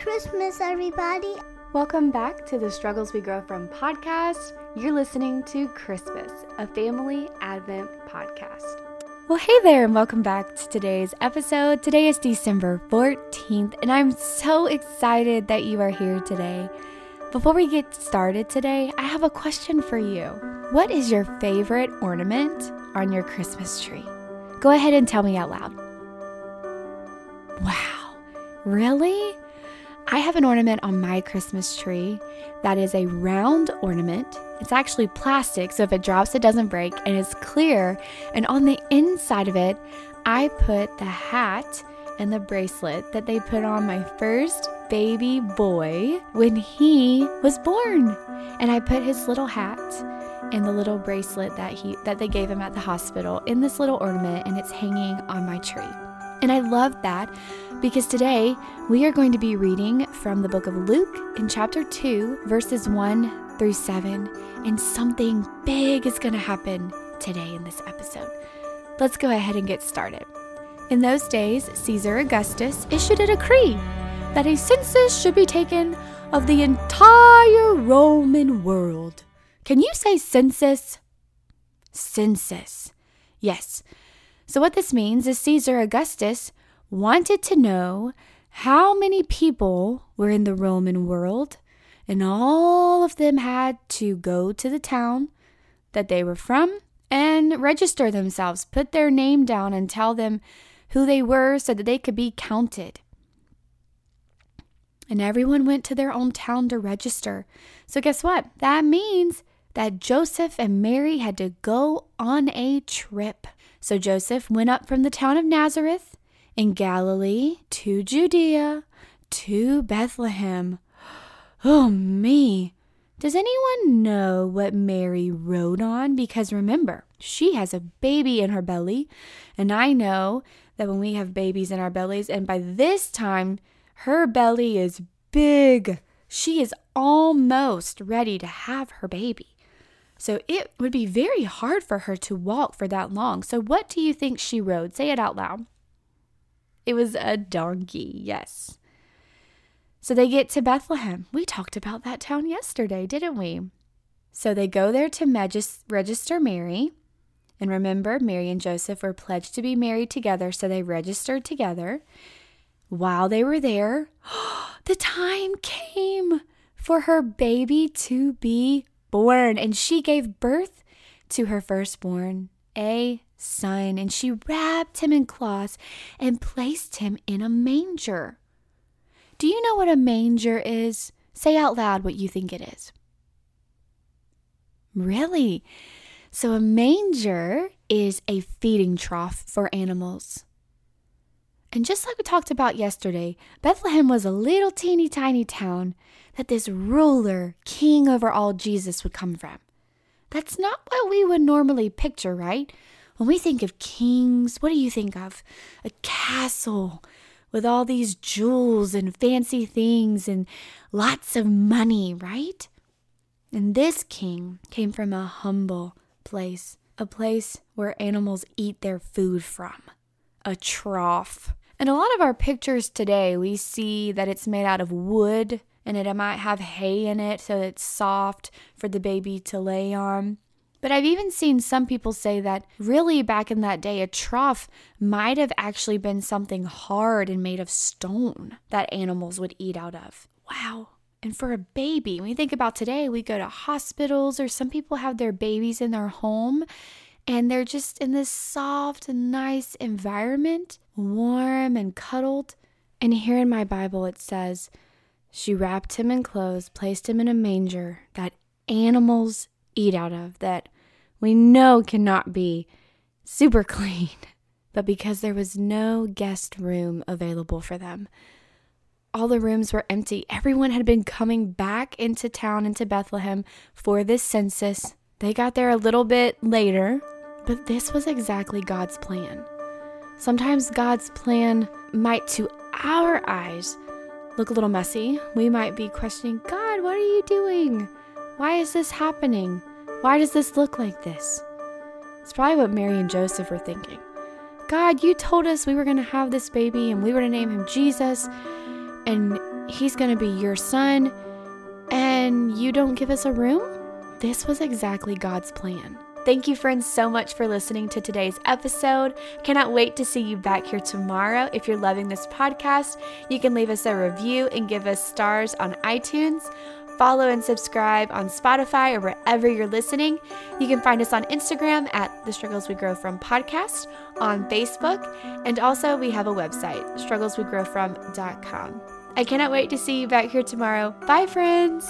Christmas, everybody. Welcome back to the Struggles We Grow From podcast. You're listening to Christmas, a family Advent podcast. Well, hey there, and welcome back to today's episode. Today is December 14th, and I'm so excited that you are here today. Before we get started today, I have a question for you. What is your favorite ornament on your Christmas tree? Go ahead and tell me out loud. Wow, really? I have an ornament on my Christmas tree that is a round ornament. It's actually plastic, so if it drops, it doesn't break, and it's clear. And on the inside of it, I put the hat and the bracelet that they put on my first baby boy when he was born. And I put his little hat and the little bracelet that he that they gave him at the hospital in this little ornament and it's hanging on my tree. And I love that because today we are going to be reading from the book of Luke in chapter 2, verses 1 through 7. And something big is going to happen today in this episode. Let's go ahead and get started. In those days, Caesar Augustus issued a decree that a census should be taken of the entire Roman world. Can you say census? Census. Yes. So, what this means is Caesar Augustus wanted to know how many people were in the Roman world, and all of them had to go to the town that they were from and register themselves, put their name down, and tell them who they were so that they could be counted. And everyone went to their own town to register. So, guess what? That means that Joseph and Mary had to go on a trip. So, Joseph went up from the town of Nazareth in Galilee to Judea to Bethlehem. Oh, me. Does anyone know what Mary rode on? Because remember, she has a baby in her belly. And I know that when we have babies in our bellies, and by this time, her belly is big, she is almost ready to have her baby. So it would be very hard for her to walk for that long. So, what do you think she rode? Say it out loud. It was a donkey, yes. So they get to Bethlehem. We talked about that town yesterday, didn't we? So they go there to magis- register Mary. And remember, Mary and Joseph were pledged to be married together, so they registered together. While they were there, the time came for her baby to be born, and she gave birth to her firstborn, a son, and she wrapped him in cloths and placed him in a manger. Do you know what a manger is? Say out loud what you think it is. Really? So, a manger is a feeding trough for animals. And just like we talked about yesterday, Bethlehem was a little teeny tiny town that this ruler, king over all Jesus, would come from. That's not what we would normally picture, right? When we think of kings, what do you think of? A castle with all these jewels and fancy things and lots of money, right? And this king came from a humble place, a place where animals eat their food from, a trough. In a lot of our pictures today, we see that it's made out of wood and it might have hay in it so it's soft for the baby to lay on. But I've even seen some people say that really back in that day, a trough might have actually been something hard and made of stone that animals would eat out of. Wow. And for a baby, when you think about today, we go to hospitals or some people have their babies in their home and they're just in this soft nice environment, warm and cuddled. And here in my Bible, it says, She wrapped him in clothes, placed him in a manger that animals eat out of, that we know cannot be super clean. But because there was no guest room available for them, all the rooms were empty. Everyone had been coming back into town, into Bethlehem for this census. They got there a little bit later, but this was exactly God's plan. Sometimes God's plan might, to our eyes, look a little messy. We might be questioning God, what are you doing? Why is this happening? Why does this look like this? It's probably what Mary and Joseph were thinking. God, you told us we were going to have this baby and we were to name him Jesus. And he's going to be your son and you don't give us a room? This was exactly God's plan. Thank you, friends, so much for listening to today's episode. Cannot wait to see you back here tomorrow. If you're loving this podcast, you can leave us a review and give us stars on iTunes. Follow and subscribe on Spotify or wherever you're listening. You can find us on Instagram at The Struggles We Grow From Podcast, on Facebook, and also we have a website, struggleswegrowfrom.com. I cannot wait to see you back here tomorrow. Bye, friends.